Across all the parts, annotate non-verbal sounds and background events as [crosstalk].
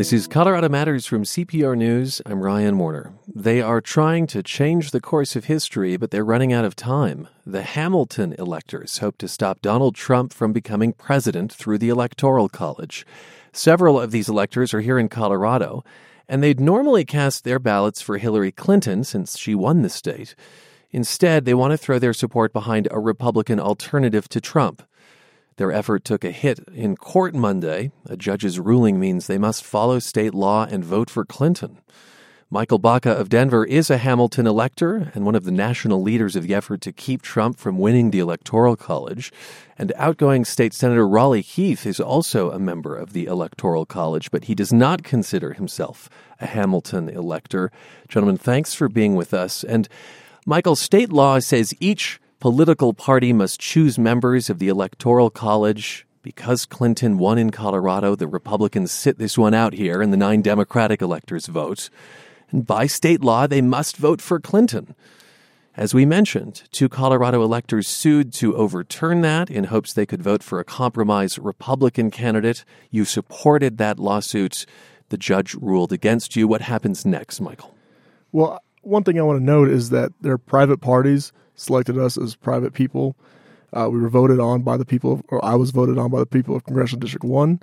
This is Colorado Matters from CPR News. I'm Ryan Warner. They are trying to change the course of history, but they're running out of time. The Hamilton electors hope to stop Donald Trump from becoming president through the Electoral College. Several of these electors are here in Colorado, and they'd normally cast their ballots for Hillary Clinton since she won the state. Instead, they want to throw their support behind a Republican alternative to Trump. Their effort took a hit in court Monday. A judge's ruling means they must follow state law and vote for Clinton. Michael Baca of Denver is a Hamilton elector and one of the national leaders of the effort to keep Trump from winning the Electoral College. And outgoing State Senator Rollie Heath is also a member of the Electoral College, but he does not consider himself a Hamilton elector. Gentlemen, thanks for being with us. And Michael, state law says each political party must choose members of the Electoral College. Because Clinton won in Colorado, the Republicans sit this one out here and the nine Democratic electors vote. And by state law, they must vote for Clinton. As we mentioned, two Colorado electors sued to overturn that in hopes they could vote for a compromise Republican candidate. You supported that lawsuit. The judge ruled against you. What happens next, Michael? Well, one thing I want to note is that they're private parties selected us as private people. Uh, we were voted on by the people, of, or I was voted on by the people of Congressional District 1.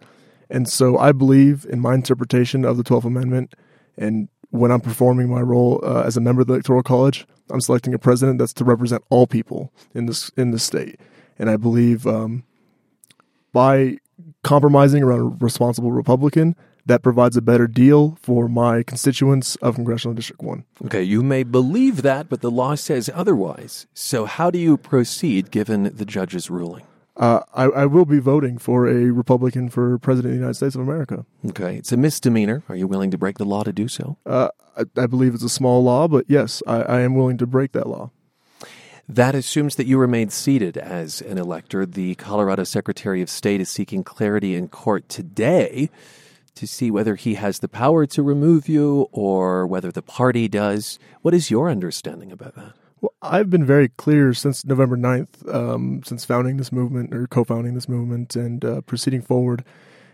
And so I believe in my interpretation of the 12th Amendment. And when I'm performing my role uh, as a member of the Electoral College, I'm selecting a president that's to represent all people in this in this state. And I believe um, by compromising around a responsible Republican, that provides a better deal for my constituents of Congressional District 1. Okay, you may believe that, but the law says otherwise. So, how do you proceed given the judge's ruling? Uh, I, I, will be voting for a Republican for President of the United States of America. Okay, it's a misdemeanor. Are you willing to break the law to do so? Uh, I, I, believe it's a small law, but yes, I, I am willing to break that law. That assumes that you remain seated as an elector. The Colorado Secretary of State is seeking clarity in court today to see whether he has the power to remove you or whether the party does. What is your understanding about that? Well, I've been very clear since November 9th, um, since founding this movement or co-founding this movement and uh, proceeding forward.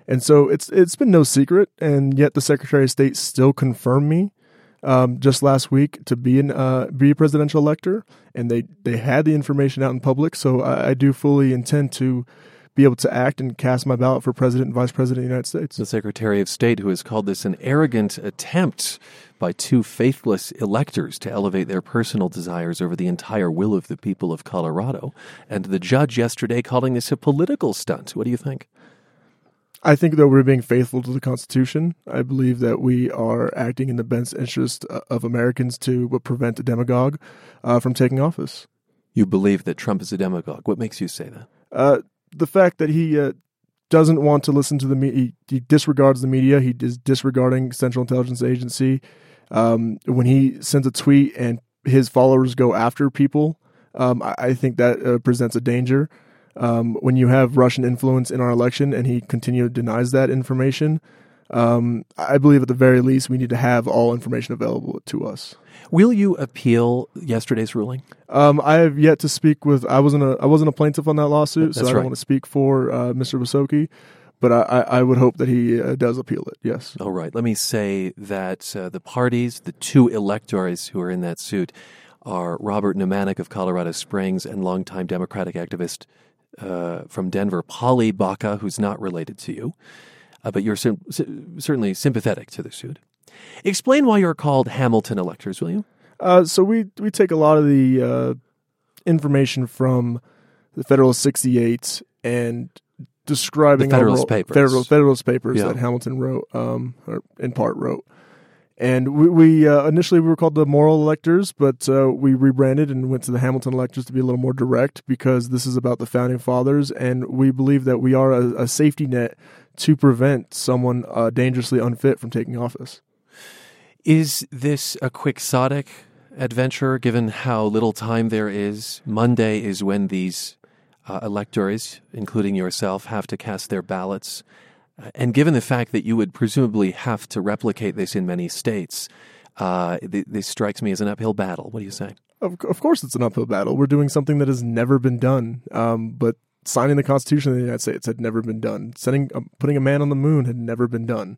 And so it's it's been no secret, and yet the Secretary of State still confirmed me um, just last week to be an uh, be a presidential elector, and they they had the information out in public. So I, I do fully intend to be able to act and cast my ballot for president and vice president of the United States. The Secretary of State, who has called this an arrogant attempt by two faithless electors to elevate their personal desires over the entire will of the people of Colorado, and the judge yesterday calling this a political stunt. What do you think? I think that we're being faithful to the Constitution. I believe that we are acting in the best interest uh, of Americans to prevent a demagogue uh, from taking office. You believe that Trump is a demagogue. What makes you say that? Uh, the fact that he uh, doesn't want to listen to the media, he, he, disregards the media. He is disregarding Central Intelligence Agency. Um, when he sends a tweet and his followers go after people, um, I, I, think that uh, presents a danger. Um, when you have Russian influence in our election and he continually denies that information, um, I believe at the very least we need to have all information available to us. Will you appeal yesterday's ruling? Um, I have yet to speak with. I wasn't a I wasn't a plaintiff on that lawsuit, That's so I don't want to speak for uh, Mr. Wysocki. But I, I, would hope that he uh, does appeal it. Yes. All right. Let me say that uh, the parties, the two electors who are in that suit, are Robert Nemanich of Colorado Springs and longtime Democratic activist uh, from Denver, Polly Baca, who's not related to you uh, but you're sim- certainly sympathetic to the suit. Explain why you're called Hamilton electors, will you? Uh, so we we take a lot of the uh, information from the Federalist 68 and describing the Federalist Papers, Federal, Federalist Papers yeah. that Hamilton wrote, um, or in part wrote. And we, we uh, initially we were called the moral electors, but uh, we rebranded and went to the Hamilton electors to be a little more direct because this is about the founding fathers, and we believe that we are a, a safety net to prevent someone uh, dangerously unfit from taking office. Is this a quixotic adventure given how little time there is? Monday is when these uh, electors, including yourself, have to cast their ballots. Uh, and given the fact that you would presumably have to replicate this in many states, uh, th- this strikes me as an uphill battle. What do you say? Of, of course, it's an uphill battle. We're doing something that has never been done. Um, but signing the Constitution of the United States had never been done. Sending, uh, putting a man on the moon had never been done.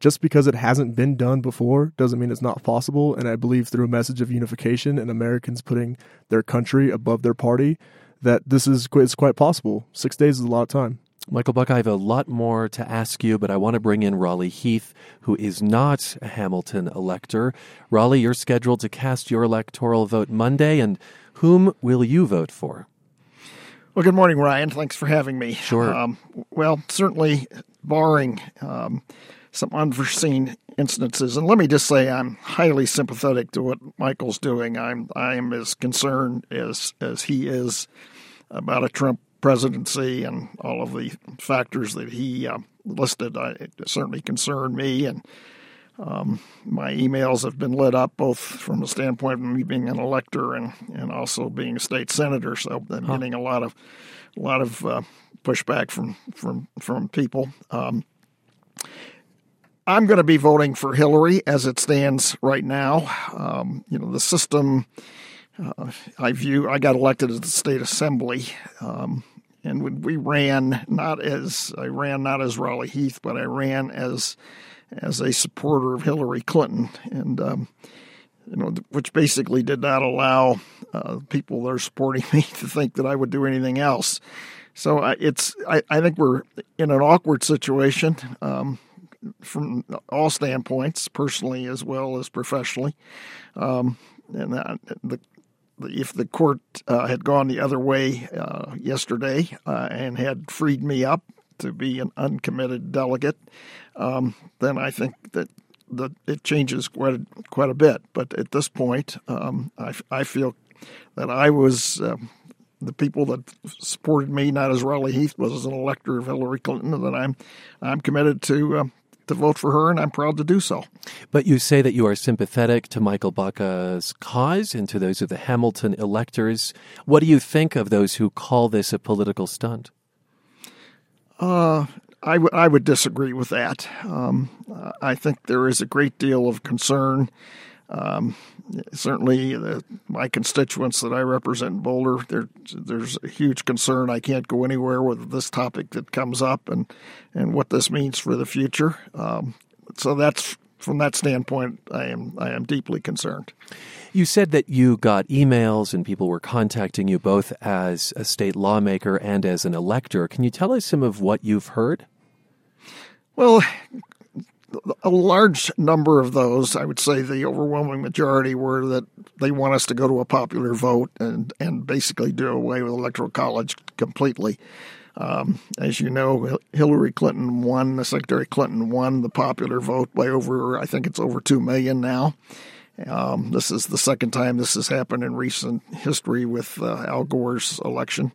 just because it hasn't been done before doesn't mean it's not possible. And I believe through a message of unification and Americans putting their country above their party, that this is it's quite possible. Six days is a lot of time. Michael Baca, I have a lot more to ask you, but I want to bring in Rollie Heath, who is not a Hamilton elector. Rollie, you're scheduled to cast your electoral vote Monday, and whom will you vote for? Well, good morning, Ryan. Thanks for having me. Sure. Um, well, certainly, barring um, some unforeseen instances, and let me just say, I'm highly sympathetic to what Michael's doing. I'm I am as concerned as as he is about a Trump presidency and all of the factors that he uh, listed. I, it certainly concern me and. Um, my emails have been lit up both from the standpoint of me being an elector and, and also being a state senator. So I'm huh. getting a lot of a lot of uh, pushback from from from people. Um, I'm going to be voting for Hillary as it stands right now. Um, you know the system. Uh, I view. I got elected as the state assembly. Um, and we ran not as I ran not as Rollie Heath, but I ran as as a supporter of Hillary Clinton, and um, you know, which basically did not allow uh, people that are supporting [laughs] me to think that I would do anything else. So uh, it's I, I, think we're in an awkward situation um, from all standpoints, personally as well as professionally. Um, and that, the if the court uh, had gone the other way uh, yesterday uh, and had freed me up to be an uncommitted delegate, um, then I think that that it changes quite a, quite a bit. But at this point, um, I, I feel that I was um, the people that supported me, not as Rollie Heath was as an elector of Hillary Clinton, that I'm I'm committed to uh, to vote for her, and I'm proud to do so. But you say that you are sympathetic to Michael Baca's cause and to those of the Hamilton electors. What do you think of those who call this a political stunt? Uh, I, w- I would disagree with that. Um, I think there is a great deal of concern. Um, certainly, the, my constituents that I represent in Boulder, there, there's a huge concern. I can't go anywhere with this topic that comes up and, and what this means for the future. Um, so that's from that standpoint, I am I am deeply concerned. You said that you got emails and people were contacting you both as a state lawmaker and as an elector. Can you tell us some of what you've heard? Well, a large number of those, I would say the overwhelming majority, were that they want us to go to a popular vote and, and basically do away with electoral college completely. Um, as you know, Hillary Clinton won, the Secretary Clinton won the popular vote by over, I think it's over 2 million now. Um, this is the second time this has happened in recent history with uh, Al Gore's election.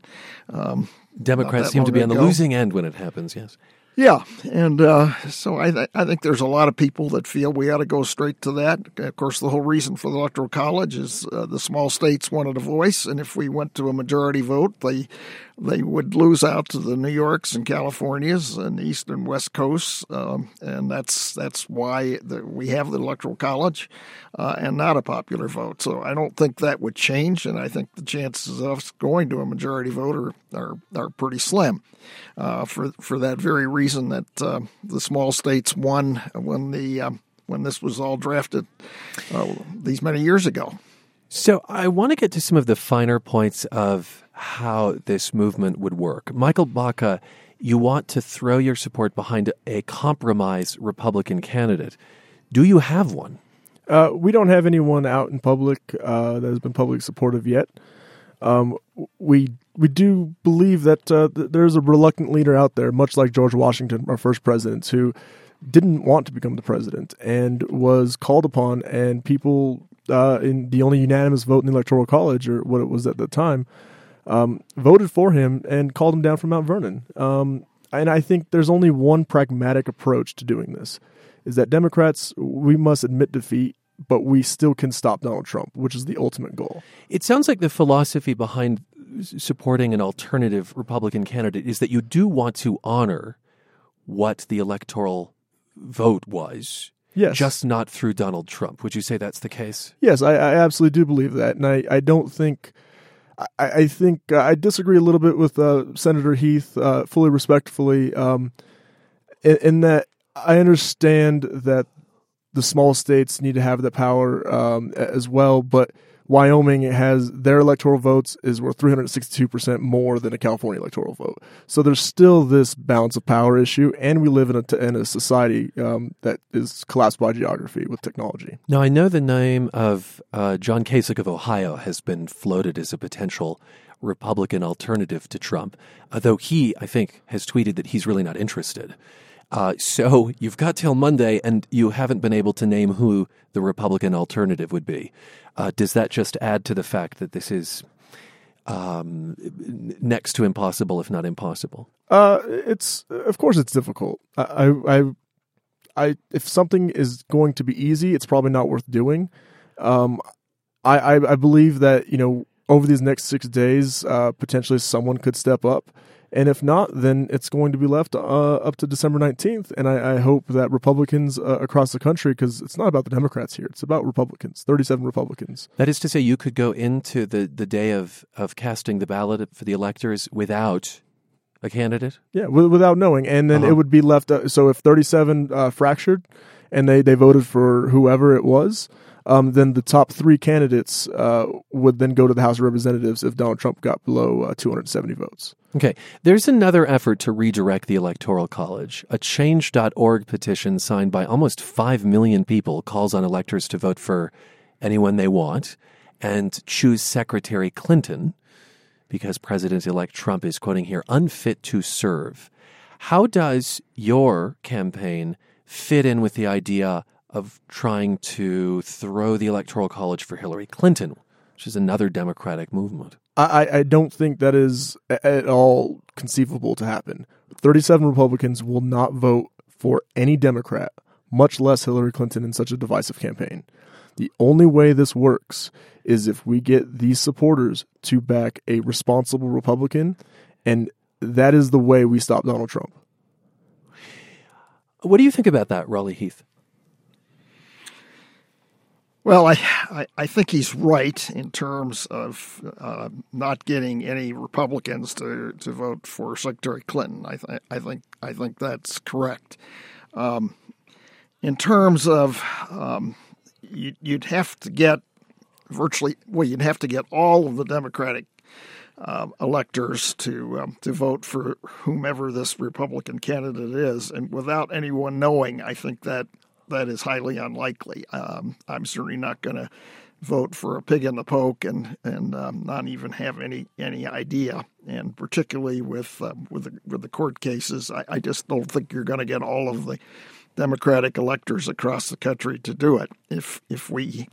Um, Democrats seem to be on the losing end when it happens, yes. Yeah, and uh, so I, th- I think there's a lot of people that feel we ought to go straight to that. Of course, the whole reason for the electoral college is uh, the small states wanted a voice, and if we went to a majority vote, they they would lose out to the New Yorks and Californias and East and West Coasts, um, and that's that's why the, we have the electoral college uh, and not a popular vote. So I don't think that would change, and I think the chances of us going to a majority vote are are, are pretty slim uh, for for that very reason that uh, the small states won when the uh, when this was all drafted uh, these many years ago. So I want to get to some of the finer points of how this movement would work. Michael Baca, you want to throw your support behind a compromise Republican candidate. Do you have one? Uh, we don't have anyone out in public uh, that has been public supportive yet. Um, we we do believe that uh, th- there's a reluctant leader out there, much like George Washington, our first president, who didn't want to become the president and was called upon, and people uh, in the only unanimous vote in the electoral college, or what it was at the time, um, voted for him and called him down from Mount Vernon. Um, and I think there's only one pragmatic approach to doing this: is that Democrats we must admit defeat, but we still can stop Donald Trump, which is the ultimate goal. It sounds like the philosophy behind supporting an alternative Republican candidate is that you do want to honor what the electoral vote was. Yes. Just not through Donald Trump. Would you say that's the case? Yes, I, I absolutely do believe that. And I, I don't think I, I think uh, I disagree a little bit with uh, Senator Heath, uh, fully respectfully, um, in, in, that I understand that the small states need to have that power um, as well, but Wyoming has their electoral votes is worth 362% more than a California electoral vote. So there's still this balance of power issue, and we live in a, in a society um, that is collapsed by geography with technology. Now, I know the name of uh, John Kasich of Ohio has been floated as a potential Republican alternative to Trump, though he, I think, has tweeted that he's really not interested. Uh, so [laughs] you've got till Monday, and you haven't been able to name who the Republican alternative would be. Uh, does that just add to the fact that this is um, next to impossible, if not impossible? Uh, it's of course it's difficult. I, I, I, if something is going to be easy, it's probably not worth doing. Um, I, I, I believe that you know over these next six days, uh, potentially someone could step up and if not, then it's going to be left uh, up to December 19th. And I, I hope that Republicans uh, across the country, because it's not about the Democrats here, it's about Republicans, 37 Republicans. That is to say, you could go into the, the day of, of casting the ballot for the electors without a candidate? Yeah, without knowing. And then uh-huh. it would be left. Uh, so if 37 uh, fractured and they, they voted for whoever it was, um, then the top three candidates uh, would then go to the House of Representatives if Donald Trump got below uh, 270 votes. Okay. There's another effort to redirect the Electoral College. A change.org petition signed by almost 5 million people calls on electors to vote for anyone they want and choose Secretary Clinton because President elect Trump is, quoting here, unfit to serve. How does your campaign fit in with the idea of trying to throw the Electoral College for Hillary Clinton, which is another Democratic movement? I, I don't think that is at all conceivable to happen. 37 Republicans will not vote for any Democrat, much less Hillary Clinton, in such a divisive campaign. The only way this works is if we get these supporters to back a responsible Republican, and that is the way we stop Donald Trump. What do you think about that, Rollie Heath? Well, I, I, I, think he's right in terms of uh, not getting any Republicans to, to vote for Secretary Clinton. I, th- I think I think that's correct. Um, in terms of um, you, would have to get virtually well, you'd have to get all of the Democratic uh, electors to um, to vote for whomever this Republican candidate is, and without anyone knowing, I think that that is highly unlikely. Um, I'm certainly not going to vote for a pig in the poke and and um, not even have any any idea. And particularly with uh, with the, with the court cases, I, I just don't think you're going to get all of the Democratic electors across the country to do it. If if we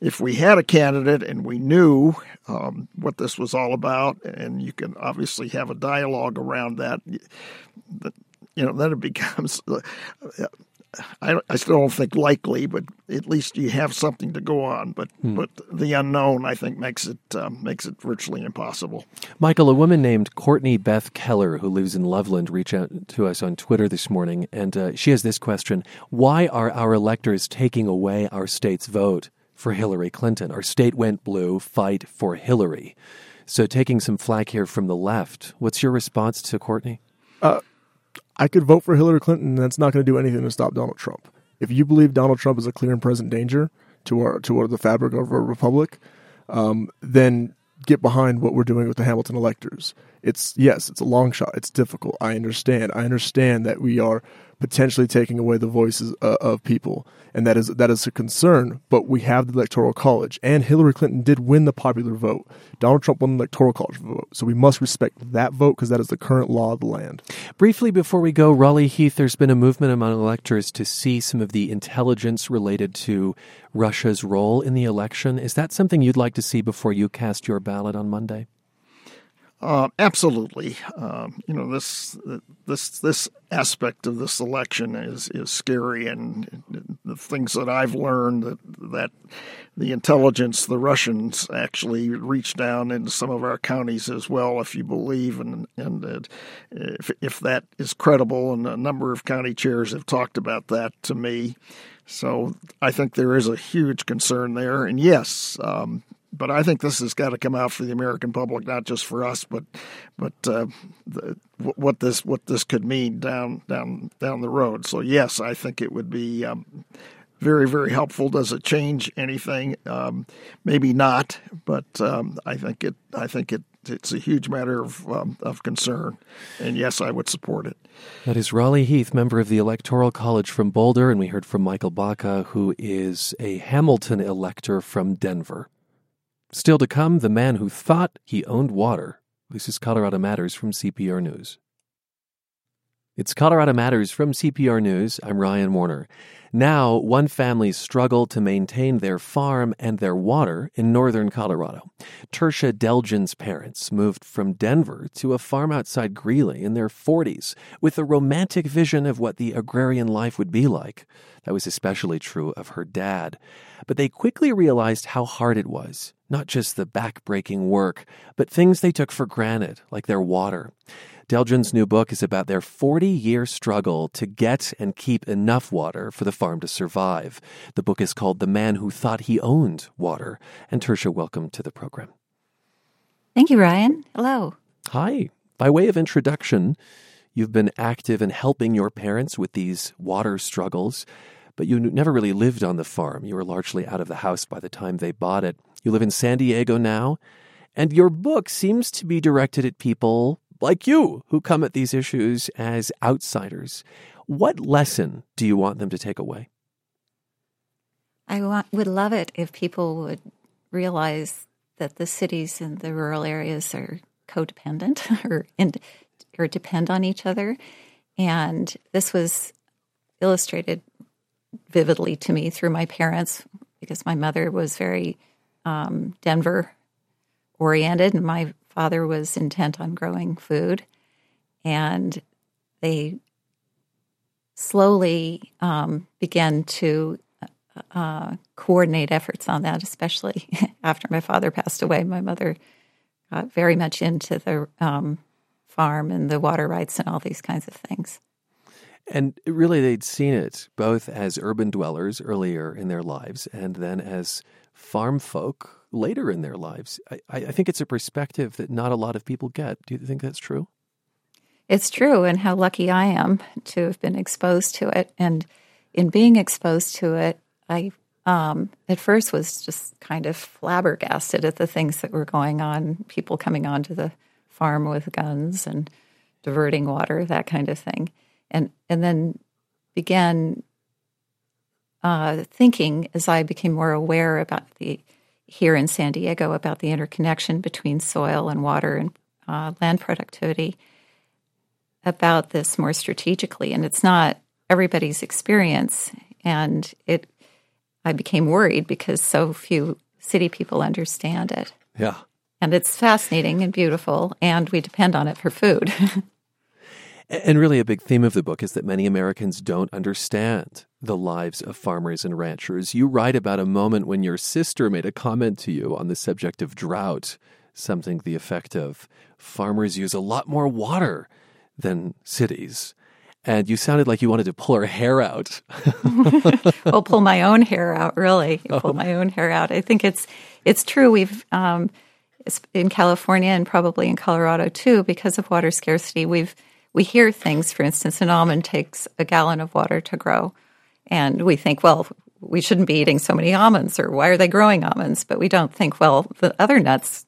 if we had a candidate and we knew um, what this was all about, and you can obviously have a dialogue around that, you know, then it [laughs] becomes uh, I, I, still don't think likely, but at least you have something to go on. But hmm. but the unknown, I think, makes it um, makes it virtually impossible. Michael, a woman named Courtney Beth Keller, who lives in Loveland, reached out to us on Twitter this morning, and uh, she has this question: Why are our electors taking away our state's vote for Hillary Clinton? Our state went blue. Fight for Hillary. So, taking some flack here from the left, what's your response to Courtney? Uh, I could vote for Hillary Clinton, and that's not going to do anything to stop Donald Trump. If you believe Donald Trump is a clear and present danger to our to our, the fabric of our republic, um, then get behind what we're doing with the Hamilton electors. It's yes, it's a long shot. It's difficult. I understand. I understand that we are potentially taking away the voices uh, of people, and that is that is a concern. But we have the electoral college, and Hillary Clinton did win the popular vote. Donald Trump won the electoral college vote, so we must respect that vote because that is the current law of the land. Briefly before we go, Rollie Heath, there's been a movement among electors to see some of the intelligence related to Russia's role in the election. Is that something you'd like to see before you cast your ballot on Monday? Uh, absolutely. Um, you know this this this aspect of this election is is scary, and the things that I've learned that that the intelligence, the Russians actually reached down into some of our counties as well, if you believe, and and if if that is credible, and a number of county chairs have talked about that to me. So I think there is a huge concern there, and yes, um, but I think this has got to come out for the American public, not just for us, but but uh, the, what this what this could mean down down down the road. So yes, I think it would be um, very very helpful. Does it change anything? Um, maybe not, but um, I think it I think it it's a huge matter of um, of concern, and yes, I would support it. That is Rollie Heath, member of the Electoral College from Boulder, and we heard from Michael Baca, who is a Hamilton elector from Denver. Still to come, the man who thought he owned water. This is Colorado Matters from CPR News. It's Colorado Matters from CPR News. I'm Ryan Warner. Now, one family struggle to maintain their farm and their water in northern Colorado. Tershia d'Elgin's parents moved from Denver to a farm outside Greeley in their 40s with a romantic vision of what the agrarian life would be like. That was especially true of her dad. But they quickly realized how hard it was. Not just the back-breaking work, but things they took for granted, like their water. d'Elgin's new book is about their 40 year struggle to get and keep enough water for the farm to survive. The book is called The Man Who Thought He Owned Water. And Tershia, welcome to the program. Thank you, Ryan. Hello. Hi. By way of introduction, you've been active in helping your parents with these water struggles, but you never really lived on the farm. You were largely out of the house by the time they bought it. You live in San Diego now, and your book seems to be directed at people like you who come at these issues as outsiders. What lesson do you want them to take away? I want, would love it if people would realize that the cities and the rural areas are codependent [laughs] or, or depend on each other. And this was illustrated vividly to me through my parents because my mother was very um, Denver oriented and my father was intent on growing food, and they slowly um, began to uh, coordinate efforts on that, especially [laughs] after my father passed away. My mother got very much into the um, farm and the water rights and all these kinds of things. And really, they'd seen it both as urban dwellers earlier in their lives and then as farm folk later in their lives. I, I think it's a perspective that not a lot of people get. Do you think that's true? It's true, and how lucky I am to have been exposed to it. And in being exposed to it, I um, at first was just kind of flabbergasted at the things that were going on. People coming onto the farm with guns and diverting water, that kind of thing, and and then began uh, thinking as I became more aware about the here in San Diego about the interconnection between soil and water and uh, land productivity about this more strategically. And it's not everybody's experience. And it, I became worried because so few city people understand it. Yeah. And it's fascinating and beautiful, and we depend on it for food. [laughs] And really, a big theme of the book is that many Americans don't understand the lives of farmers and ranchers. You write about a moment when your sister made a comment to you on the subject of drought, something the effect of farmers use a lot more water than cities. And you sounded like you wanted to pull her hair out. [laughs] well, pull my own hair out, really. [laughs] Oh. Pull my own hair out. I think it's it's true. We've um, in California and probably in Colorado too, because of water scarcity, we've we hear things, for instance, an almond takes a gallon of water to grow. And we think, well, we shouldn't be eating so many almonds, or why are they growing almonds? But we don't think, well, the other nuts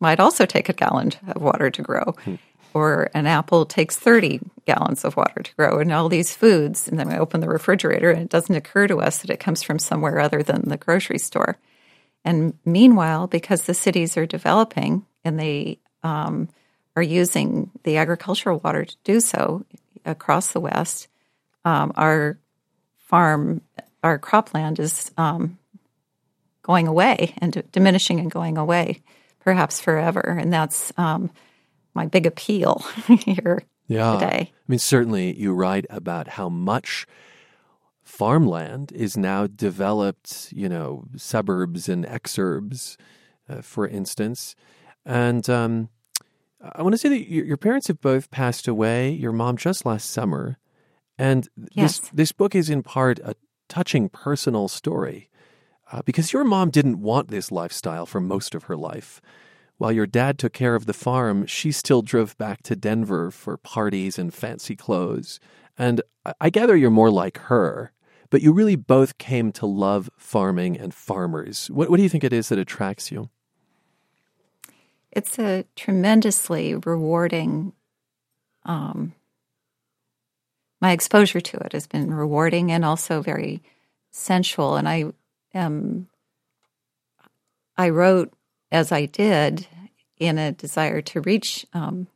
might also take a gallon of water to grow. Hmm. Or an apple takes 30 gallons of water to grow, and all these foods. And then we open the refrigerator, and it doesn't occur to us that it comes from somewhere other than the grocery store. And meanwhile, because the cities are developing and they um, are using the agricultural water to do so across the West, um, our farm, our cropland is um, going away and d- diminishing and going away, perhaps forever. And that's um, my big appeal [laughs] here yeah. today. I mean, certainly you write about how much farmland is now developed, you know, suburbs and exurbs, uh, for instance. And um, I want to say that your, your parents have both passed away. Your mom just last summer, and yes. this this book is in part a touching personal story. Uh, because your mom didn't want this lifestyle for most of her life. While your dad took care of the farm, she still drove back to Denver for parties and fancy clothes. And I gather you're more like her, but you really both came to love farming and farmers. What, what do you think it is that attracts you? It's a tremendously rewarding. Um, my exposure to it has been rewarding and also very sensual. And I am. I wrote as I did in a desire to reach um,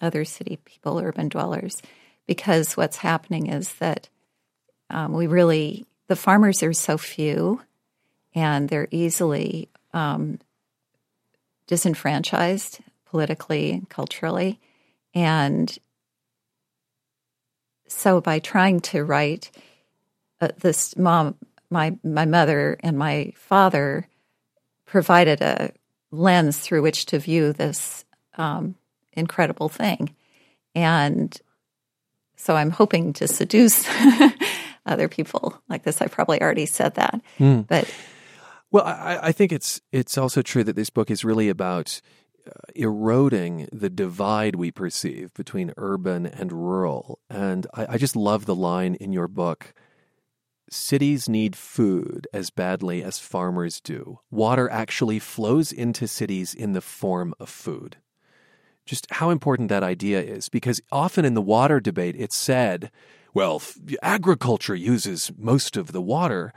other city people, urban dwellers, because what's happening is that um, we really, the farmers are so few and they're easily um, disenfranchised politically and culturally. And so by trying to write uh, this mom, my, my mother and my father provided a lens through which to view this um, incredible thing. And so I'm hoping to seduce [laughs] other people like this. I probably already said that, mm. but well, I, I, think it's it's also true that this book is really about uh, eroding the divide we perceive between urban and rural. And I, I just love the line in your book cities need food as badly as farmers do. Water actually flows into cities in the form of food. Just how important that idea is, because often in the water debate, it's said, well, agriculture uses most of the water.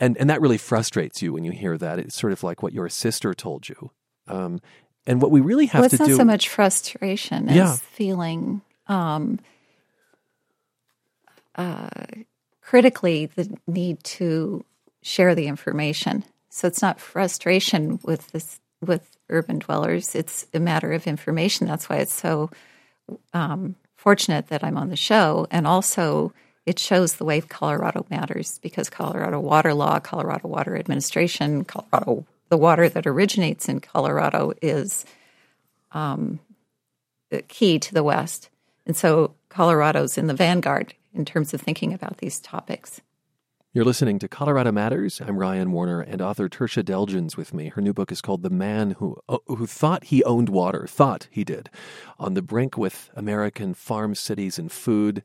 And, and that really frustrates you when you hear that. It's sort of like what your sister told you. Um, and what we really have well, to do. It's not so much frustration as yeah. feeling um, uh, critically the need to share the information. So it's not frustration with this with urban dwellers. It's a matter of information. That's why it's so um, fortunate that I'm on the show, and also it shows the way Colorado matters because Colorado water law, Colorado water administration, Colorado the water that originates in Colorado is um, key to the West, and so Colorado's in the vanguard in terms of thinking about these topics. You're listening to Colorado Matters. I'm Ryan Warner, and author Tershia d'Elgin's with me. Her new book is called "The Man Who uh, Who Thought He Owned Water." Thought he did, on the brink with American farm cities and food.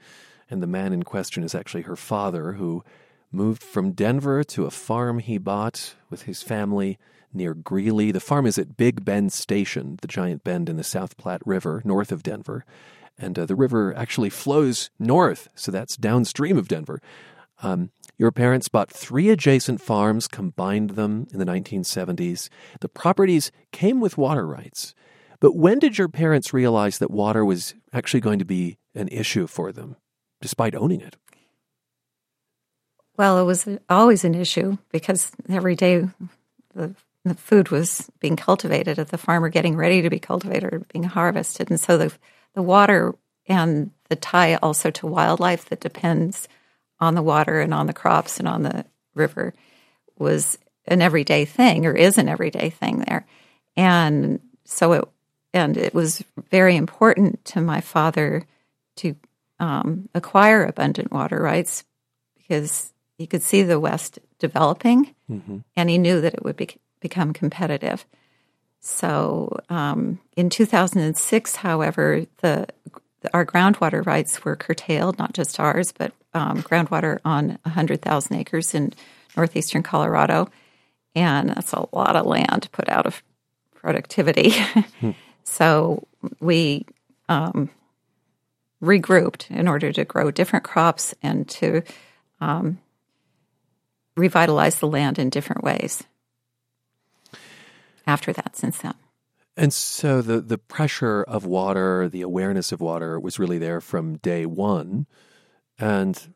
And the man in question is actually her father, who moved from Denver to a farm he bought with his family near Greeley. The farm is at Big Bend Station, the giant bend in the South Platte River, north of Denver and uh, the river actually flows north, so that's downstream of Denver. Um, your parents bought three adjacent farms, combined them in the 1970s. The properties came with water rights. But when did your parents realize that water was actually going to be an issue for them, despite owning it? Well, it was always an issue because every day the, the food was being cultivated at the farmer getting ready to be cultivated or being harvested. And so the the water and the tie also to wildlife that depends on the water and on the crops and on the river was an everyday thing or is an everyday thing there. And so it and it was very important to my father to um, acquire abundant water rights because he could see the West developing mm-hmm. and he knew that it would be, become competitive. So um, in 2006, however, the our groundwater rights were curtailed, not just ours, but um, groundwater on 100,000 acres in northeastern Colorado. And that's a lot of land put out of productivity. [laughs] hmm. So we um, regrouped in order to grow different crops and to um, revitalize the land in different ways after that since then. And so the the pressure of water, the awareness of water was really there from day one. And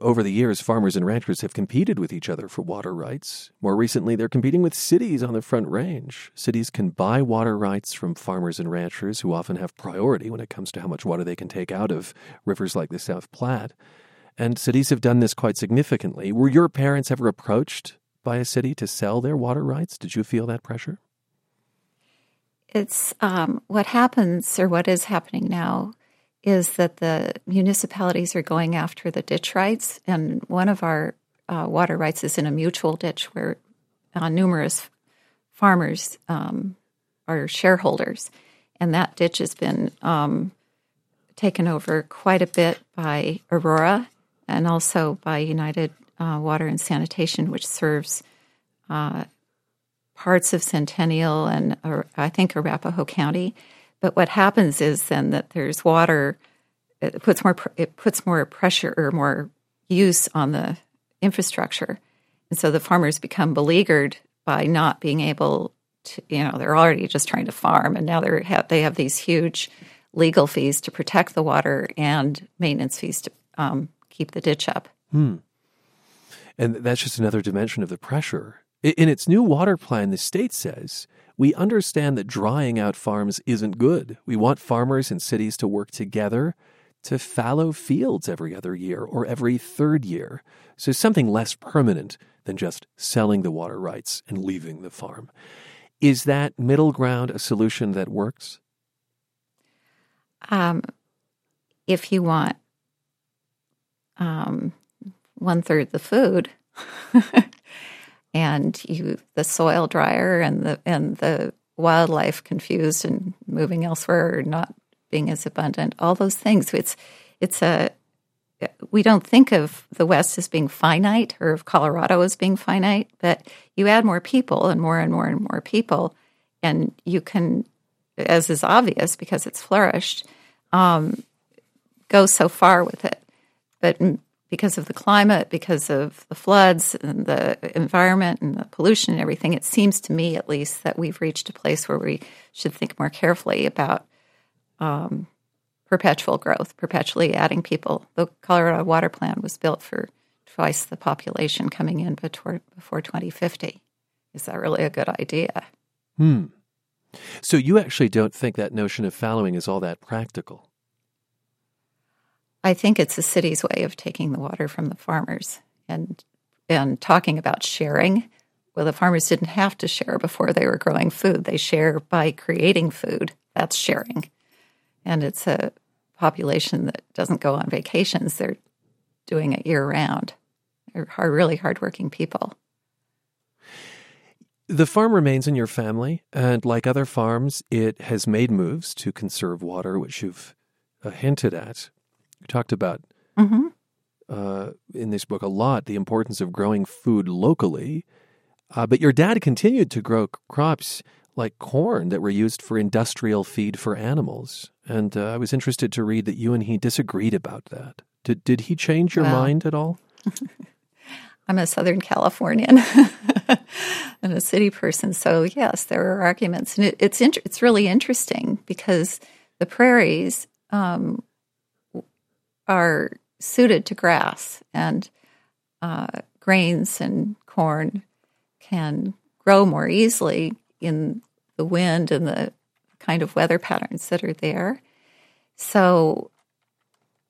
over the years, farmers and ranchers have competed with each other for water rights. More recently, they're competing with cities on the Front Range. Cities can buy water rights from farmers and ranchers who often have priority when it comes to how much water they can take out of rivers like the South Platte. And cities have done this quite significantly. Were your parents ever approached by a city to sell their water rights? Did you feel that pressure? It's um, what happens, or what is happening now, is that the municipalities are going after the ditch rights, and one of our uh, water rights is in a mutual ditch where uh, numerous farmers um, are shareholders, and that ditch has been um, taken over quite a bit by Aurora and also by United uh, Water and Sanitation, which serves uh, parts of Centennial and uh, I think Arapahoe County. But what happens is then that there's water. It puts more it puts more pressure or more use on the infrastructure, and so the farmers become beleaguered by not being able to. You know, they're already just trying to farm, and now they have they have these huge legal fees to protect the water and maintenance fees to um, keep the ditch up. Hmm. And that's just another dimension of the pressure. In its new water plan, the state says we understand that drying out farms isn't good. We want farmers and cities to work together to fallow fields every other year or every third year. So something less permanent than just selling the water rights and leaving the farm. Is that middle ground a solution that works? Um, if you want um, one third the food, [laughs] and you the soil drier and the and the wildlife confused and moving elsewhere or not being as abundant, all those things. It's it's a we don't think of the West as being finite or of Colorado as being finite, but you add more people and more and more and more people, and you can, as is obvious because it's flourished, um, go so far with it. But because of the climate, because of the floods and the environment and the pollution and everything, it seems to me, at least, that we've reached a place where we should think more carefully about um, perpetual growth, perpetually adding people. The Colorado Water Plan was built for twice the population coming in before, before 2050. Is that really a good idea? Hmm. So you actually don't think that notion of fallowing is all that practical? I think it's the city's way of taking the water from the farmers and and talking about sharing. Well, the farmers didn't have to share before they were growing food. They share by creating food. That's sharing. And it's a population that doesn't go on vacations. They're doing it year round. They're hard, really hardworking people. The farm remains in your family, and like other farms, it has made moves to conserve water, which you've uh, hinted at. You talked about mm-hmm. uh, in this book a lot the importance of growing food locally, uh, but your dad continued to grow crops like corn that were used for industrial feed for animals. And uh, I was interested to read that you and he disagreed about that. Did did he change your well, mind at all? [laughs] I'm a Southern Californian [laughs] and a city person, so yes, there are arguments, and it, it's int- it's really interesting because the prairies um, are suited to grass, and uh, grains and corn can grow more easily in the wind and the kind of weather patterns that are there. So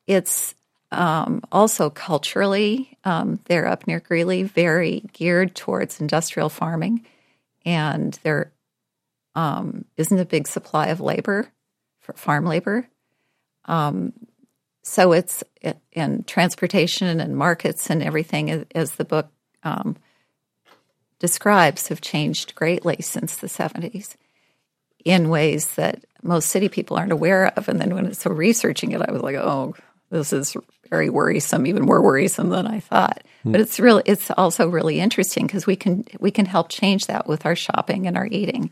it's um, also culturally, um, they're up near Greeley, very geared towards industrial farming, and there um, not a big supply of labor for farm labor. So it's in transportation and markets and everything, as the book um, describes, have changed greatly since the 70s in ways that most city people aren't aware of. And then when so researching it, I was like, oh, this is very worrisome, even more worrisome than I thought. Mm. But it's really, it's also really interesting because we can we can help change that with our shopping and our eating,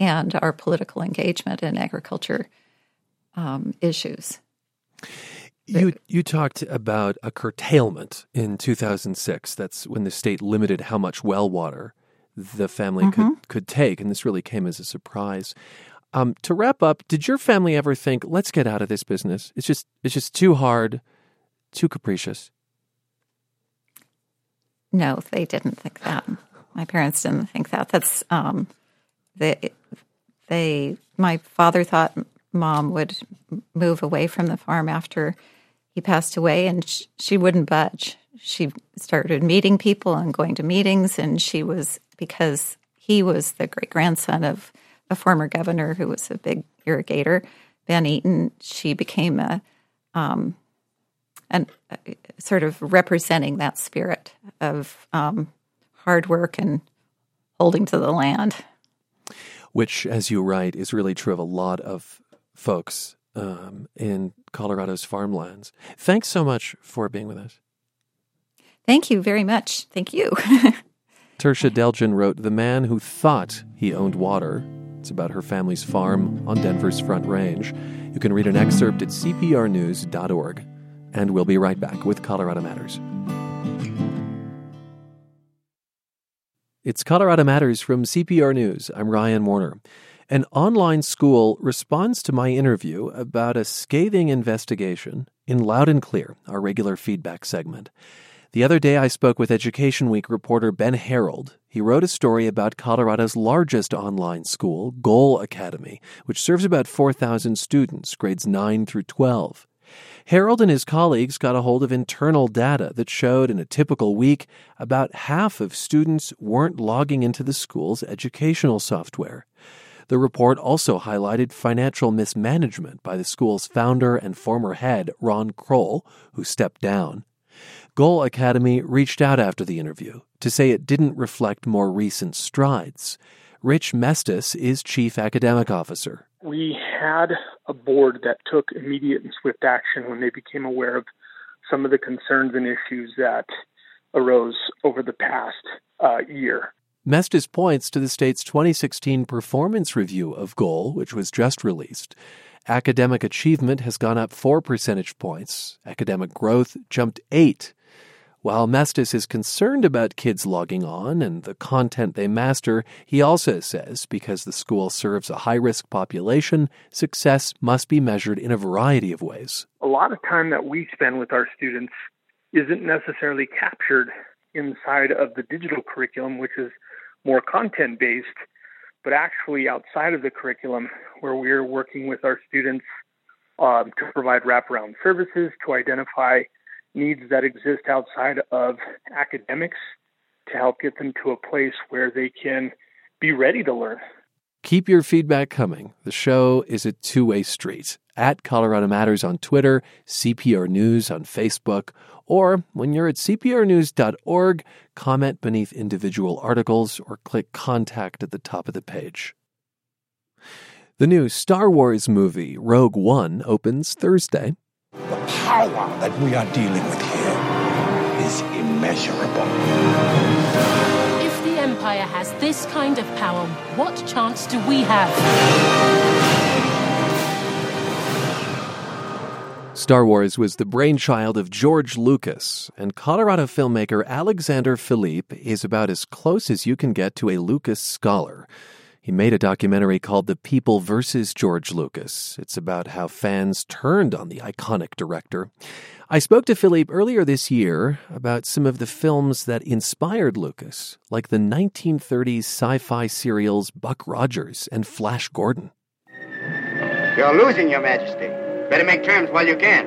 and our political engagement in agriculture um, issues. You you talked about a curtailment in 2006. That's when the state limited how much well water the family mm-hmm. could could take, and this really came as a surprise. Um, to wrap up, did your family ever think, "Let's get out of this business"? It's just it's just too hard, too capricious. No, they didn't think that. My parents didn't think that. That's um, they they. My father thought mom would move away from the farm after he passed away, and she, she wouldn't budge. She started meeting people and going to meetings, and she was because he was the great grandson of a former governor who was a big irrigator, Ben Eaton. She became a um, and sort of representing that spirit of um, hard work and holding to the land. Which, as you write, is really true of a lot of folks um, in Colorado's farmlands. Thanks so much for being with us. Thank you very much. Thank you. [laughs] Tershia d'Elgin wrote The Man Who Thought He Owned Water. It's about her family's farm on Denver's Front Range. You can read an excerpt at cprnews.org. And we'll be right back with Colorado Matters. It's Colorado Matters from CPR News. I'm Ryan Warner. An online school responds to my interview about a scathing investigation in Loud and Clear, our regular feedback segment. The other day, I spoke with Education Week reporter Ben Herold. He wrote a story about Colorado's largest online school, Goal Academy, which serves about 4,000 students, grades 9 through 12. Herold and his colleagues got a hold of internal data that showed in a typical week about half of students weren't logging into the school's educational software. The report also highlighted financial mismanagement by the school's founder and former head, Ron Kroll, who stepped down. Goal Academy reached out after the interview to say it didn't reflect more recent strides. Rich Mestis is chief academic officer we had a board that took immediate and swift action when they became aware of some of the concerns and issues that arose over the past uh, year. Mestis points to the state's 2016 performance review of Goal, which was just released. Academic achievement has gone up four percentage points. Academic growth jumped eight. While Mestis is concerned about kids logging on and the content they master, he also says because the school serves a high risk population, success must be measured in a variety of ways. A lot of time that we spend with our students isn't necessarily captured inside of the digital curriculum, which is more content based, but actually outside of the curriculum, where we're working with our students um, to provide wraparound services to identify needs that exist outside of academics to help get them to a place where they can be ready to learn. Keep your feedback coming. The show is a two way street. At Colorado Matters on Twitter, CPR News on Facebook, or when you're at cprnews.org, comment beneath individual articles or click contact at the top of the page. The new Star Wars movie, Rogue One, opens Thursday The power that we are dealing with here is immeasurable. If the Empire has this kind of power, what chance do we have? Star Wars was the brainchild of George Lucas, and Colorado filmmaker Alexander Philippe is about as close as you can get to a Lucas scholar. He made a documentary called The People versus George Lucas. It's about how fans turned on the iconic director. I spoke to Philippe earlier this year about some of the films that inspired Lucas, like the 1930s sci fi serials Buck Rogers and Flash Gordon. You're losing, Your Majesty. Better make terms while you can.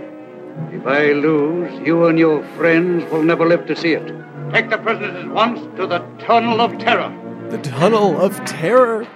If I lose, you and your friends will never live to see it. Take the prisoners at once to the Tunnel of Terror. The Tunnel of Terror.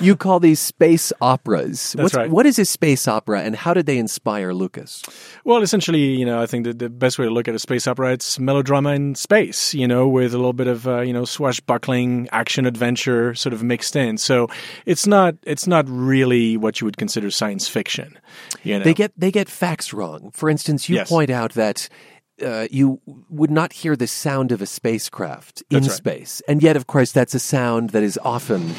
you call these space operas. That's right. What is a space opera, and how did they inspire Lucas? Well, essentially, you know, I think that the best way to look at a space opera it's melodrama in space. You know, with a little bit of uh, you know swashbuckling action adventure sort of mixed in. So it's not it's not really what you would consider science fiction. You know, they get they get facts wrong. For instance, you Yes. point out that. Uh, you would not hear the sound of a spacecraft in right. space. And yet, of course, that's a sound that is often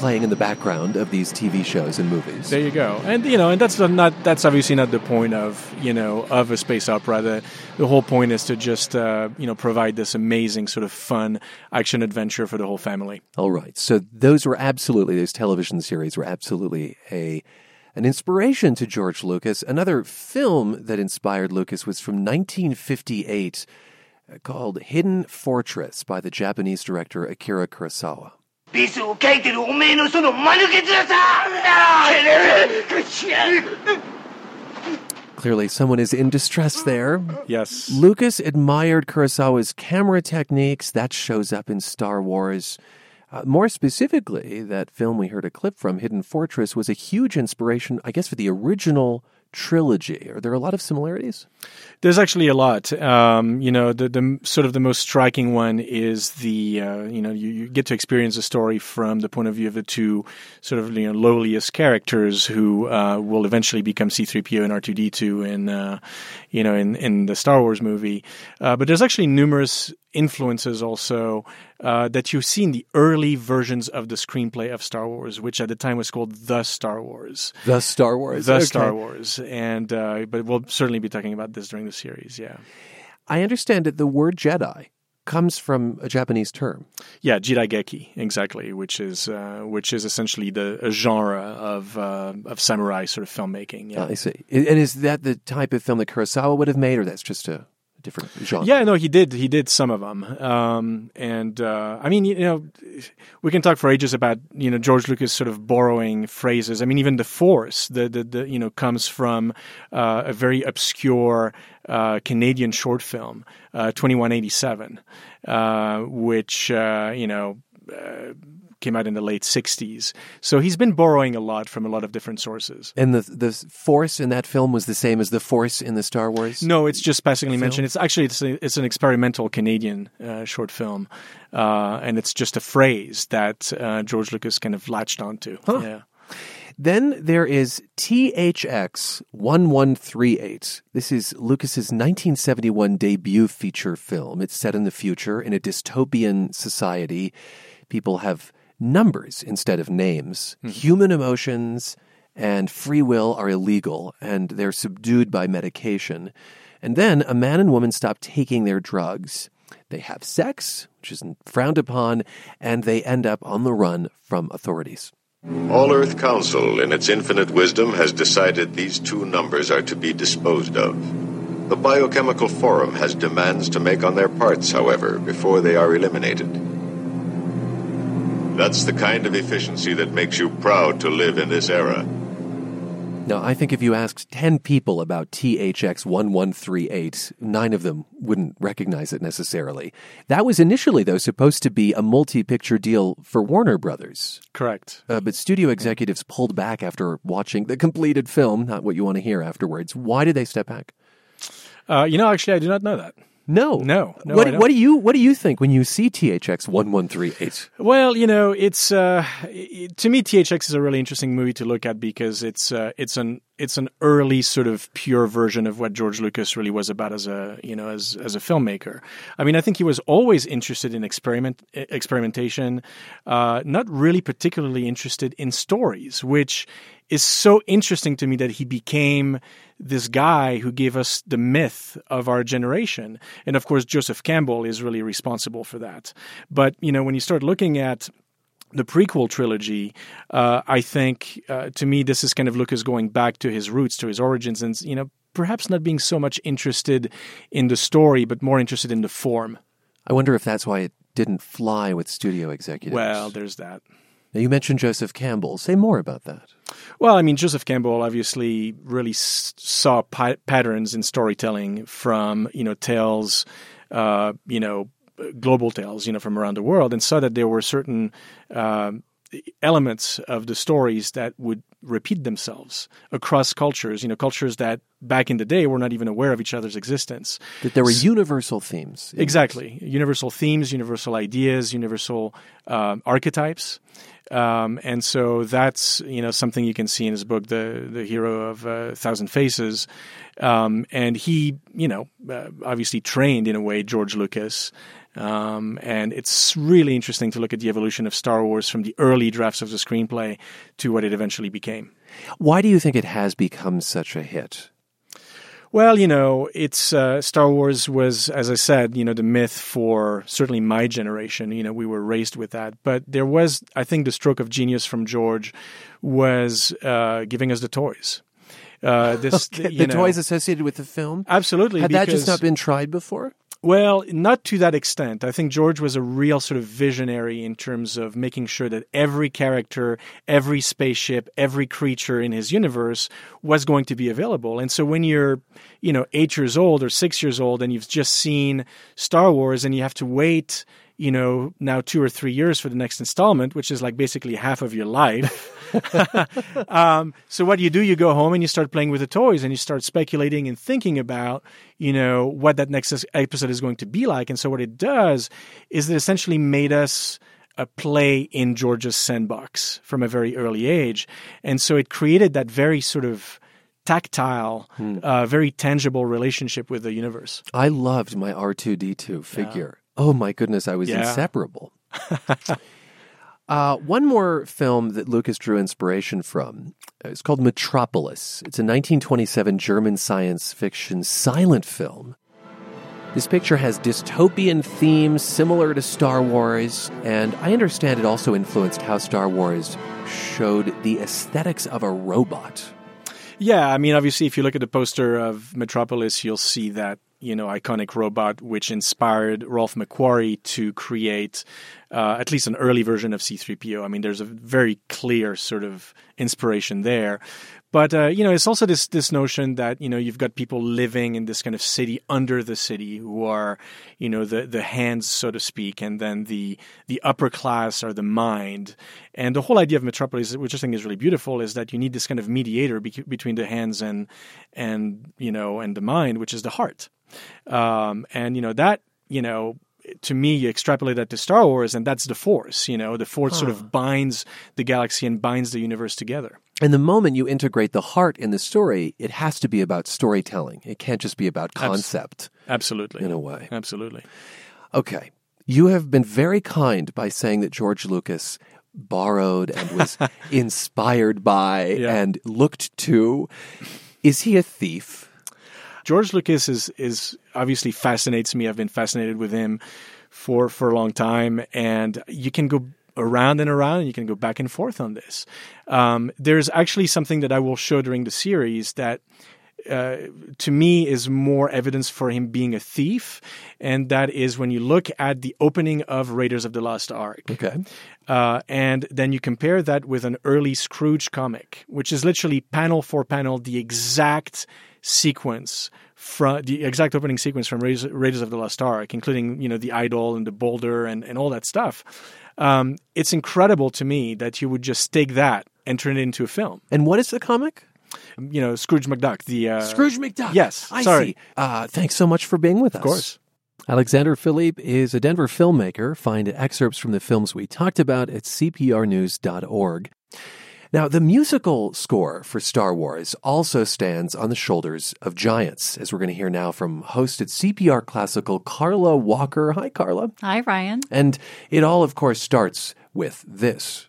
playing in the background of these TV shows and movies. There you go, and you know, and that's not that's obviously not the point of you know of a space opera. The the whole point is to just uh, you know provide this amazing sort of fun action adventure for the whole family. All right. So those were absolutely those television series were absolutely a an inspiration to George Lucas. Another film that inspired Lucas was from 1958 uh, called Hidden Fortress by the Japanese director Akira Kurosawa. ビスを書いてるおめえのその間抜け面さあ Clearly, someone is in distress there. Yes, Lucas admired Kurosawa's camera techniques. That shows up in Star Wars. Uh, more specifically, that film we heard a clip from, Hidden Fortress, was a huge inspiration, I guess, for the original trilogy. Are there a lot of similarities? There's actually a lot. Um, you know, the, the sort of the most striking one is the uh, you know you, you, get to experience the story from the point of view of the two sort of you know lowliest characters who uh, will eventually become C-3PO and R2D2 in uh, you know in in the Star Wars movie. Uh, but there's actually numerous influences also uh, that you see in the early versions of the screenplay of Star Wars, which at the time was called The Star Wars. The Star Wars. The okay. Star Wars, and uh, but we'll certainly be talking about this during the series. Yeah, I understand that the word Jedi comes from a Japanese term. Yeah, Jidaigeki, exactly, which is uh, which is essentially the genre of uh, of samurai sort of filmmaking. Yeah, I see. And is that the type of film that Kurosawa would have made, or that's just a different genre. Yeah, no, he did. He did some of them, um, and uh, I mean, you know, we can talk for ages about you know George Lucas sort of borrowing phrases. I mean, even the Force, the the, the you know, comes from uh, a very obscure uh, Canadian short film, uh, Twenty One Eighty Seven, uh, which uh, you know came out in the late 60s. So he's been borrowing a lot from a lot of different sources. And the the force in that film was the same as the force in the Star Wars? No, it's just passingly film? mentioned. It's actually it's, a, it's an experimental Canadian uh, short film. Uh, and it's just a phrase that uh, George Lucas kind of latched onto. Huh. Yeah. Then there is THX 1138. This is Lucas's 1971 debut feature film. It's set in the future in a dystopian society. People have numbers instead of names. Mm-hmm. Human emotions and free will are illegal and they're subdued by medication. And then a man and woman stop taking their drugs. They have sex, which isn't frowned upon, and they end up on the run from authorities. All Earth Council, in its infinite wisdom, has decided these two numbers are to be disposed of. The Biochemical Forum has demands to make on their parts, however, before they are eliminated. That's the kind of efficiency that makes you proud to live in this era. Now, I think if you asked 10 people about THX 1138, nine of them wouldn't recognize it necessarily. That was initially, though, supposed to be a multi picture deal for Warner Brothers. Correct. Uh, but studio executives pulled back after watching the completed film, not what you want to hear afterwards. Why did they step back? Uh, you know, actually, I do not know that. No, no, no. What, what, do you What do you think when you see THX one one three eight? Well, you know, it's uh, it, to me THX is a really interesting movie to look at because it's uh, it's an it's an early sort of pure version of what George Lucas really was about as a you know as as a filmmaker. I mean, I think he was always interested in experiment experimentation, uh, not really particularly interested in stories, which is so interesting to me that he became this guy who gave us the myth of our generation. And of course, Joseph Campbell is really responsible for that. But, you know, when you start looking at the prequel trilogy, uh, I think uh, to me this is kind of Lucas going back to his roots, to his origins, and you know perhaps not being so much interested in the story, but more interested in the form. I wonder if that's why it didn't fly with studio executives. Well, there's that. Now, you mentioned Joseph Campbell. Say more about that. Well, I mean, Joseph Campbell obviously really s- saw pa- patterns in storytelling from, you know, tales, uh, you know, global tales, you know, from around the world, and saw that there were certain uh, elements of the stories that would repeat themselves across cultures, you know, cultures that back in the day were not even aware of each other's existence. That there were universal themes. Exactly. Universal themes, universal ideas, universal uh, archetypes. Um, and so that's you know something you can see in his book, the the hero of a uh, thousand faces, um, and he you know uh, obviously trained in a way George Lucas, um, and it's really interesting to look at the evolution of Star Wars from the early drafts of the screenplay to what it eventually became. Why do you think it has become such a hit? Well, you know, it's uh, Star Wars was, as I said, you know, the myth for certainly my generation. You know, we were raised with that, but there was, I think, the stroke of genius from George was uh, giving us the toys. Uh, this, [laughs] okay. the know, toys associated with the film, absolutely. Had that just not been tried before? Well, not to that extent. I think George was a real sort of visionary in terms of making sure that every character, every spaceship, every creature in his universe was going to be available. And so when you're, you know, eight years old or six years old and you've just seen Star Wars and you have to wait you know, now two or three years for the next installment, which is like basically half of your life. [laughs] [laughs] um, so what do you do? You go home and you start playing with the toys and you start speculating and thinking about, you know, what that next episode is going to be like. And so what it does is it essentially made us a play in George's sandbox from a very early age. And so it created that very sort of tactile, hmm. uh, very tangible relationship with the universe. I loved my R2D2 figure. Oh my goodness, I was yeah. inseparable. [laughs] Uh, one more film that Lucas drew inspiration from is called Metropolis. It's a 1927 German science fiction silent film. This picture has dystopian themes similar to Star Wars, and I understand it also influenced how Star Wars showed the aesthetics of a robot. Yeah, I mean, obviously, if you look at the poster of Metropolis, you'll see that you know iconic robot which inspired Ralph McQuarrie to create uh, at least an early version of C3PO. I mean, there's a very clear sort of inspiration there. But uh, you know, it's also this this notion that you know you've got people living in this kind of city under the city who are you know the the hands, so to speak, and then the the upper class are the mind. And the whole idea of Metropolis, which I think is really beautiful, is that you need this kind of mediator be- between the hands and and you know and the mind, which is the heart. Um, and you know that you know to me, you extrapolate that to Star Wars, and that's the Force. You know, the Force huh. sort of binds the galaxy and binds the universe together. And the moment you integrate the heart in the story, it has to be about storytelling. It can't just be about concept. Absolutely. In a way. Absolutely. Okay. You have been very kind by saying that George Lucas borrowed and was [laughs] inspired by yeah. and looked to. Is he a thief? George Lucas is is obviously fascinates me. I've been fascinated with him for for a long time, and you can go around and around, and you can go back and forth on this. Um, there's actually something that I will show during the series that. Uh, to me is more evidence for him being a thief, and that is when you look at the opening of Raiders of the Lost Ark. Okay, uh, and then you compare that with an early Scrooge comic, which is literally panel for panel the exact sequence from the exact opening sequence from Raiders, of the Lost Ark, including you know the idol and the boulder and, and all that stuff. Um, it's incredible to me that you would just take that and turn it into a film. And what is the comic? You know, Scrooge McDuck. The uh, Scrooge McDuck. Yes, I sorry. see. Uh, thanks so much for being with us. Of course. Alexander Philippe is a Denver filmmaker. Find excerpts from the films we talked about at cprnews.org. Now, the musical score for Star Wars also stands on the shoulders of giants, as we're going to hear now from host at CPR Classical, Carla Walker. Hi, Carla. Hi, Ryan. And it all, of course, starts with this.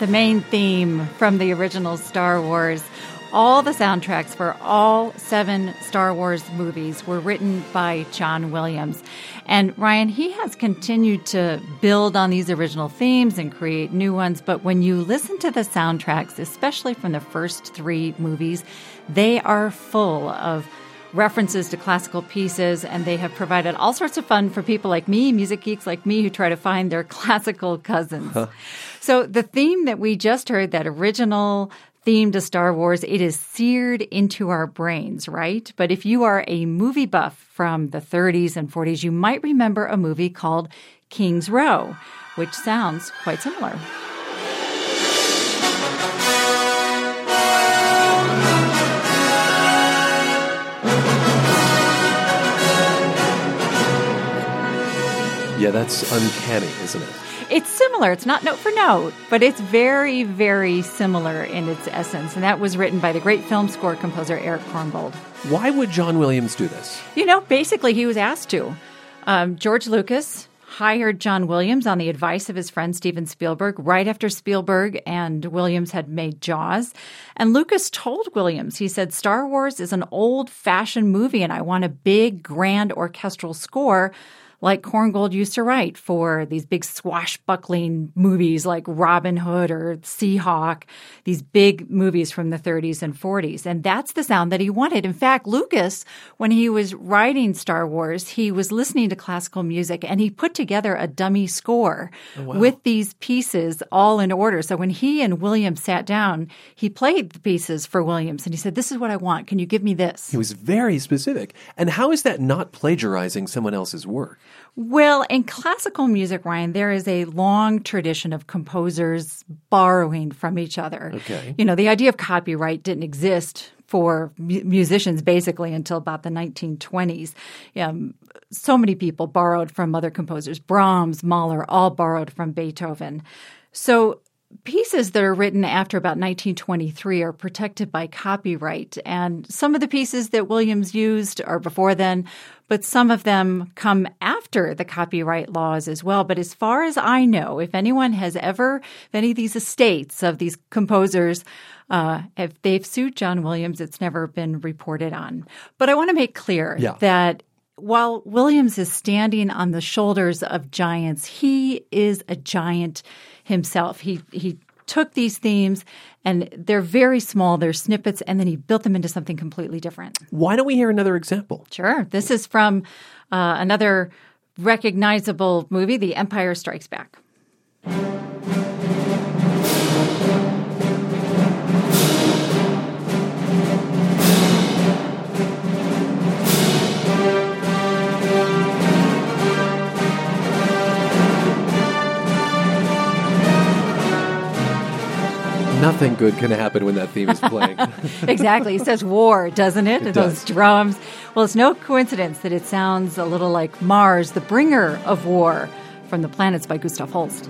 The main theme from the original Star Wars. All the soundtracks for all seven Star Wars movies were written by John Williams. And Ryan, he has continued to build on these original themes and create new ones. But when you listen to the soundtracks, especially from the first three movies, they are full of references to classical pieces, and they have provided all sorts of fun for people like me, music geeks like me, who try to find their [laughs] classical cousins. Huh. So the theme that we just heard, that original theme to Star Wars, it is seared into our brains, right? But if you are a movie buff from the 30s and 40s, you might remember a movie called King's Row, which sounds quite similar. Yeah, that's uncanny, isn't it? It's similar. It's not note for note, but it's very, very similar in its essence. And that was written by the great film score composer Erich Korngold. Why would John Williams do this? You know, basically, he was asked to. Um, George Lucas hired John Williams on the advice of his friend Steven Spielberg right after Spielberg and Williams had made Jaws. And Lucas told Williams, he said, Star Wars is an old fashioned movie and I want a big, grand orchestral score like Korngold used to write for these big swashbuckling movies like Robin Hood or Seahawk, these big movies from the 30s and 40s. And that's the sound that he wanted. In fact, Lucas, when he was writing Star Wars, he was listening to classical music and he put together a dummy score oh, wow. with these pieces all in order. So when he and Williams sat down, he played the pieces for Williams and he said, This is what I want. Can you give me this? He was very specific. And how is that not plagiarizing someone else's work? Well, in classical music, Ryan, there is a long tradition of composers borrowing from each other. Okay. You know, the idea of copyright didn't exist for musicians basically until about the 1920s. Um, so many people borrowed from other composers. Brahms, Mahler, all borrowed from Beethoven. So pieces that are written after about 1923 are protected by copyright. And some of the pieces that Williams used are before then, but some of them come after the copyright laws as well. But as far as I know, if anyone has ever, if any of these estates of these composers, uh, if they've sued John Williams, it's never been reported on. But I want to make clear yeah. that while Williams is standing on the shoulders of giants, he is a giant himself. He he took these themes and they're very small, they're snippets, and then he built them into something completely different. Why don't we hear another example? Sure. This is from uh, another recognizable movie, The Empire Strikes Back. Nothing good can happen when that theme is playing. [laughs] exactly. It says war, doesn't it? it Those does. drums. Well, it's no coincidence that it sounds a little like Mars, the bringer of war, from the planets by Gustav Holst.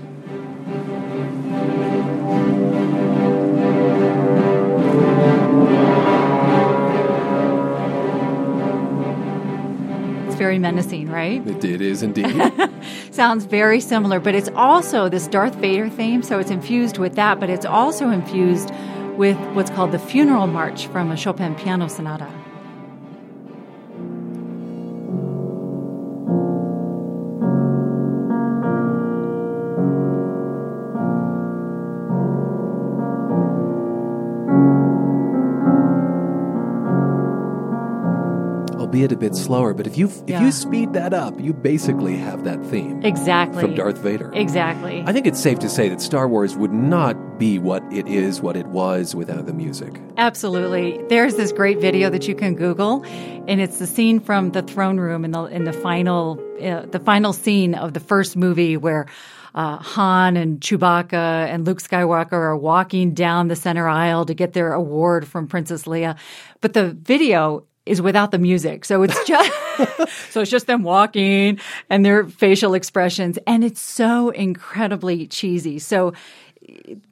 Very menacing, right? It, it is indeed. [laughs] Sounds very similar, but it's also this Darth Vader theme, so it's infused with that, but it's also infused with what's called the funeral march from a Chopin piano sonata. Albeit a bit slower. But if you if Yeah. you speed that up, you basically have that theme Exactly. from Darth Vader. Exactly. I think it's safe to say that Star Wars would not be what it is, what it was without the music. Absolutely. There's this great video that you can Google, and it's the scene from the throne room in the in the final uh, the final scene of the first movie where. Uh, Han and Chewbacca and Luke Skywalker are walking down the center aisle to get their award from Princess Leia, but the video is without the music, so it's just [laughs] so it's just them walking and their facial expressions, and it's so incredibly cheesy. So,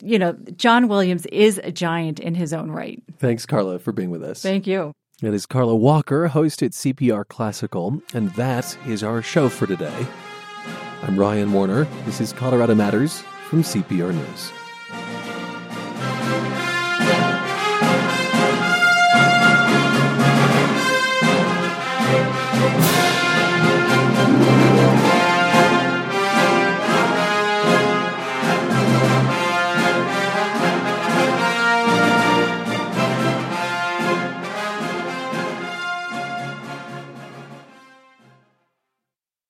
you know, John Williams is a giant in his own right. Thanks, Carla, for being with us. Thank you. It is Carla Walker, host at CPR Classical, and that is our show for today. I'm Ryan Warner. This is Colorado Matters from CPR News.